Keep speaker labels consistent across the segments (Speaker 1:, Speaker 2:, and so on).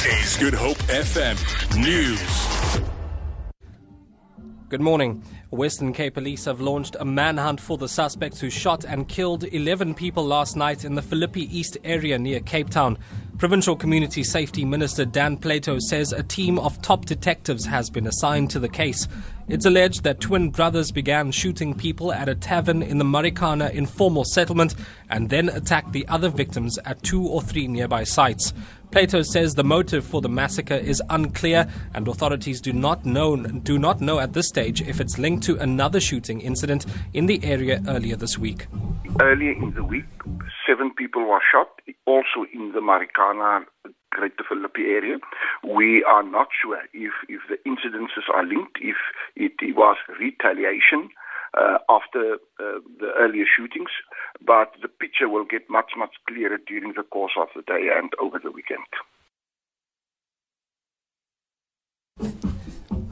Speaker 1: Good Hope FM News.
Speaker 2: Good morning. Western Cape police have launched a manhunt for the suspects who shot and killed 11 people last night in the Philippi East area near Cape Town. Provincial Community Safety Minister Dan Plato says a team of top detectives has been assigned to the case. It's alleged that twin brothers began shooting people at a tavern in the Marikana informal settlement and then attacked the other victims at two or three nearby sites. Plato says the motive for the massacre is unclear and authorities do not know do not know at this stage if it's linked to another shooting incident in the area earlier this week.
Speaker 3: Earlier in the week, seven people were shot, also in the Marikana Greater Philippi area. We are not sure if, if the incidences are linked, if it was retaliation uh, after uh, the earlier shootings, but the picture will get much, much clearer during the course of the day and over the weekend.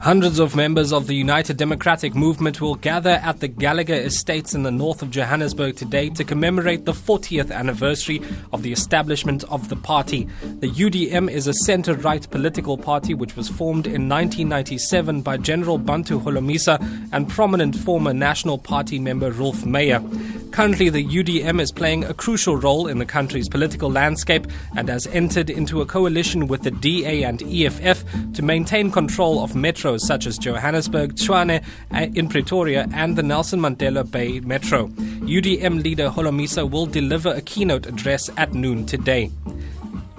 Speaker 2: Hundreds of members of the United Democratic Movement will gather at the Gallagher Estates in the north of Johannesburg today to commemorate the 40th anniversary of the establishment of the party. The UDM is a centre right political party which was formed in 1997 by General Bantu Holomisa and prominent former National Party member Roelf Meyer. Currently, the UDM is playing a crucial role in the country's political landscape and has entered into a coalition with the DA and EFF to maintain control of metros such as Johannesburg, Tshwane uh, in Pretoria, and the Nelson Mandela Bay Metro. UDM leader Holomisa will deliver a keynote address at noon today.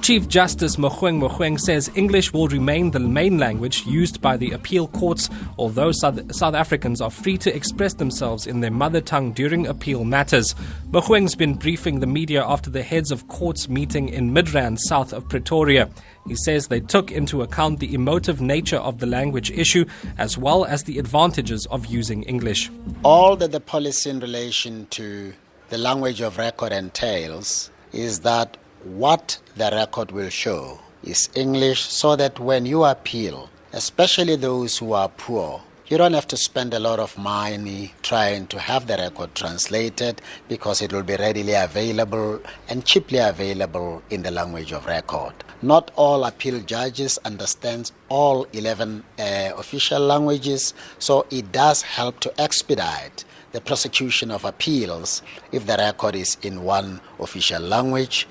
Speaker 2: Chief Justice Mogoeng Mogoeng says English will remain the main language used by the appeal courts, although South, South Africans are free to express themselves in their mother tongue during appeal matters. Mogoeng's been briefing the media after the heads of courts meeting in Midrand, south of Pretoria. He says they took into account the emotive nature of the language issue as well as the advantages of using English.
Speaker 4: All that the policy in relation to the language of record entails is that what the record will show is English so that when you appeal, especially those who are poor, you don't have to spend a lot of money trying to have the record translated because it will be readily available and cheaply available in the language of record. Not all appeal judges understand all 11 uh, official languages, so it does help to expedite the prosecution of appeals if the record is in one official language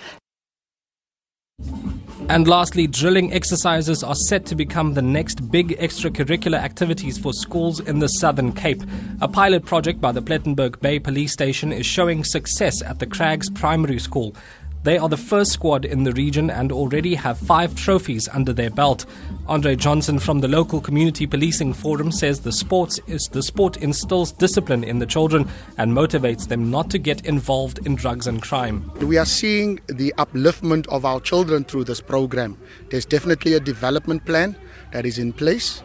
Speaker 2: and lastly, drilling exercises are set to become the next big extracurricular activities for schools in the Southern Cape. A pilot project by the Plettenberg Bay Police Station is showing success at the Crags Primary School. They are the first squad in the region and already have five trophies under their belt. Andre Johnson from the local community policing forum says the sports is the sport instills discipline in the children and motivates them not to get involved in drugs and crime.
Speaker 5: We are seeing the upliftment of our children through this program. There's definitely a development plan that is in place,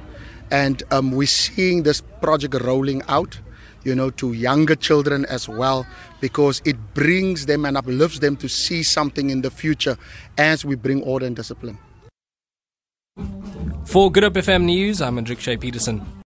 Speaker 5: and um, we're seeing this project rolling out you know, to younger children as well, because it brings them and uplifts them to see something in the future as we bring order and discipline.
Speaker 2: For Good Hope FM News, I'm Hendrik Shea Peterson.